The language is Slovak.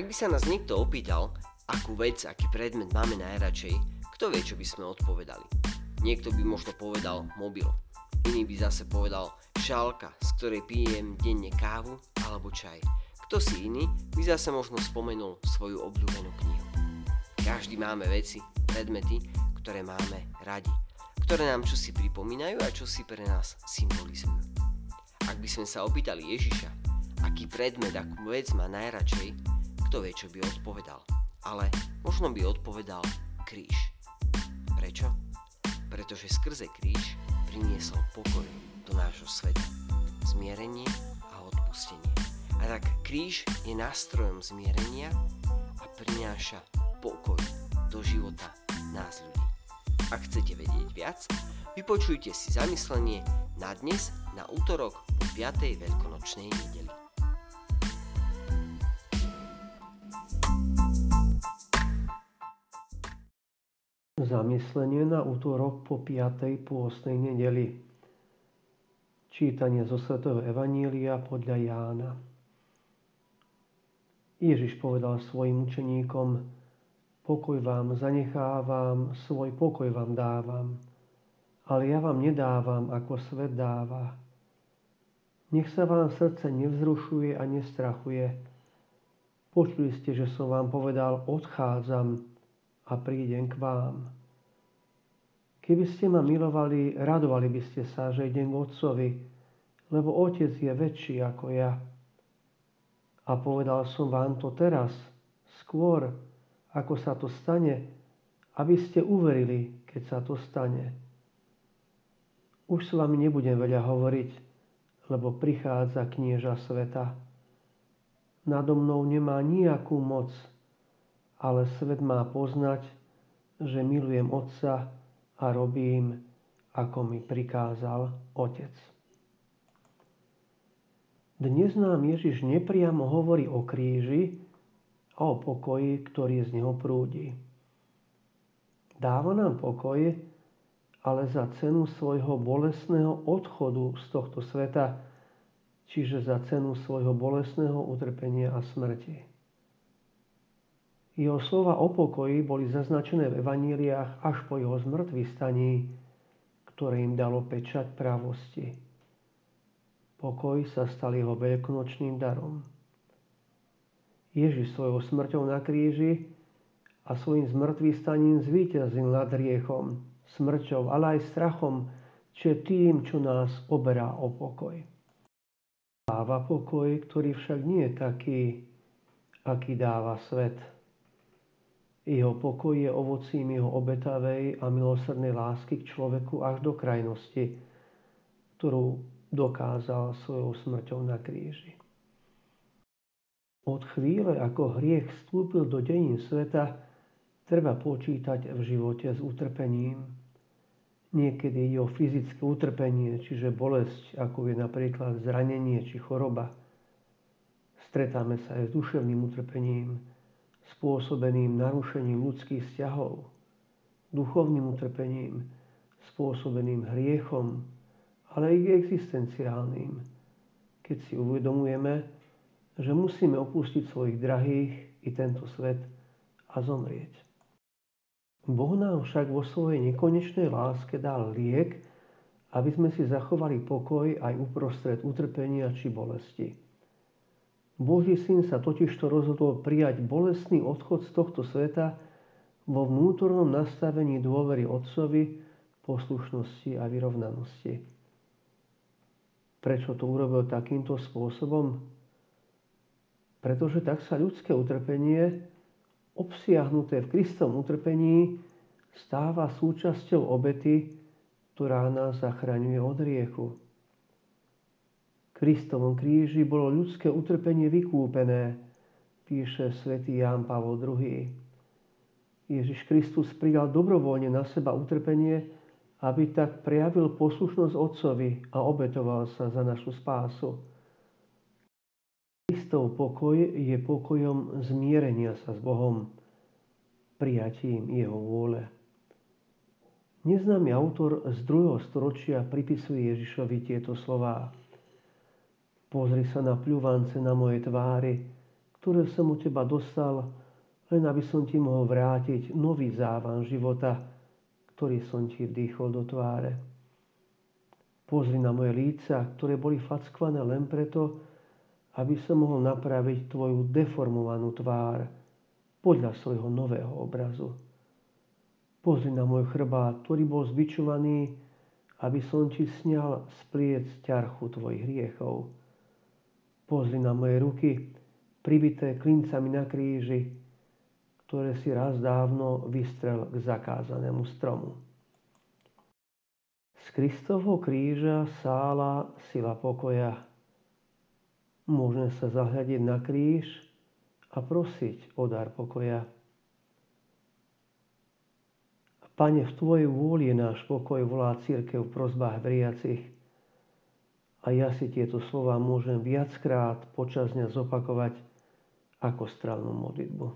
Ak by sa nás niekto opýtal, akú vec, aký predmet máme najradšej, kto vie, čo by sme odpovedali. Niekto by možno povedal mobil, iný by zase povedal šálka, z ktorej pijem denne kávu alebo čaj. Kto si iný by zase možno spomenul svoju obľúbenú knihu. Každý máme veci, predmety, ktoré máme radi, ktoré nám čosi pripomínajú a čo si pre nás symbolizujú. Ak by sme sa opýtali Ježiša, aký predmet, akú vec má najradšej, kto vie, čo by odpovedal. Ale možno by odpovedal kríž. Prečo? Pretože skrze kríž priniesol pokoj do nášho sveta. Zmierenie a odpustenie. A tak kríž je nástrojom zmierenia a prináša pokoj do života nás ľudí. Ak chcete vedieť viac, vypočujte si zamyslenie na dnes na útorok po 5. veľkonočnej nedeli. Zamyslenie na útorok po 5. pôstnej nedeli. Čítanie zo Svetého Evanília podľa Jána. Ježiš povedal svojim učeníkom, pokoj vám zanechávam, svoj pokoj vám dávam, ale ja vám nedávam, ako svet dáva. Nech sa vám srdce nevzrušuje a nestrachuje. Počuli ste, že som vám povedal, odchádzam, a prídem k vám. Keby ste ma milovali, radovali by ste sa, že idem k Otcovi, lebo Otec je väčší ako ja. A povedal som vám to teraz, skôr, ako sa to stane, aby ste uverili, keď sa to stane. Už s vami nebudem veľa hovoriť, lebo prichádza knieža sveta. Nado mnou nemá nejakú moc, ale svet má poznať, že milujem Otca a robím, ako mi prikázal Otec. Dnes nám Ježiš nepriamo hovorí o kríži a o pokoji, ktorý z neho prúdi. Dáva nám pokoj, ale za cenu svojho bolesného odchodu z tohto sveta, čiže za cenu svojho bolesného utrpenia a smrti. Jeho slova o pokoji boli zaznačené v evaníliách až po jeho zmrtvý staní, ktoré im dalo pečať právosti. Pokoj sa stal jeho veľkonočným darom. Ježiš svojou smrťou na kríži a svojim zmrtvý staním zvíťazil nad riechom, smrťou, ale aj strachom, či tým, čo nás oberá o pokoj. Dáva pokoj, ktorý však nie je taký, aký dáva svet. Jeho pokoj je ovocím jeho obetavej a milosrdnej lásky k človeku až do krajnosti, ktorú dokázal svojou smrťou na kríži. Od chvíle, ako hriech vstúpil do dejín sveta, treba počítať v živote s utrpením. Niekedy je o fyzické utrpenie, čiže bolesť, ako je napríklad zranenie či choroba. Stretáme sa aj s duševným utrpením, spôsobeným narušením ľudských vzťahov, duchovným utrpením, spôsobeným hriechom, ale i existenciálnym, keď si uvedomujeme, že musíme opustiť svojich drahých i tento svet a zomrieť. Boh nám však vo svojej nekonečnej láske dal liek, aby sme si zachovali pokoj aj uprostred utrpenia či bolesti. Boží syn sa totižto rozhodol prijať bolestný odchod z tohto sveta vo vnútornom nastavení dôvery Otcovi, poslušnosti a vyrovnanosti. Prečo to urobil takýmto spôsobom? Pretože tak sa ľudské utrpenie, obsiahnuté v Kristom utrpení, stáva súčasťou obety, ktorá nás zachraňuje od riechu. Kristovom kríži bolo ľudské utrpenie vykúpené, píše svätý Ján Pavol II. Ježiš Kristus prijal dobrovoľne na seba utrpenie, aby tak prejavil poslušnosť Otcovi a obetoval sa za našu spásu. Kristov pokoj je pokojom zmierenia sa s Bohom, prijatím Jeho vôle. Neznámy autor z druhého storočia pripisuje Ježišovi tieto slová. Pozri sa na pľuvance na mojej tvári, ktoré som u teba dostal, len aby som ti mohol vrátiť nový závan života, ktorý som ti vdýchol do tváre. Pozri na moje líca, ktoré boli fackvané len preto, aby som mohol napraviť tvoju deformovanú tvár podľa svojho nového obrazu. Pozri na môj chrbát, ktorý bol zvyčovaný, aby som ti sňal z pliec ťarchu tvojich hriechov. Pozri na moje ruky, pribité klincami na kríži, ktoré si raz dávno vystrel k zakázanému stromu. Z Kristovho kríža sála sila pokoja. Môžeme sa zahľadiť na kríž a prosiť o dar pokoja. Pane, v Tvojej vôli je náš pokoj, volá církev v prozbách veriacich. A ja si tieto slova môžem viackrát počas dňa zopakovať ako strálnu modlitbu.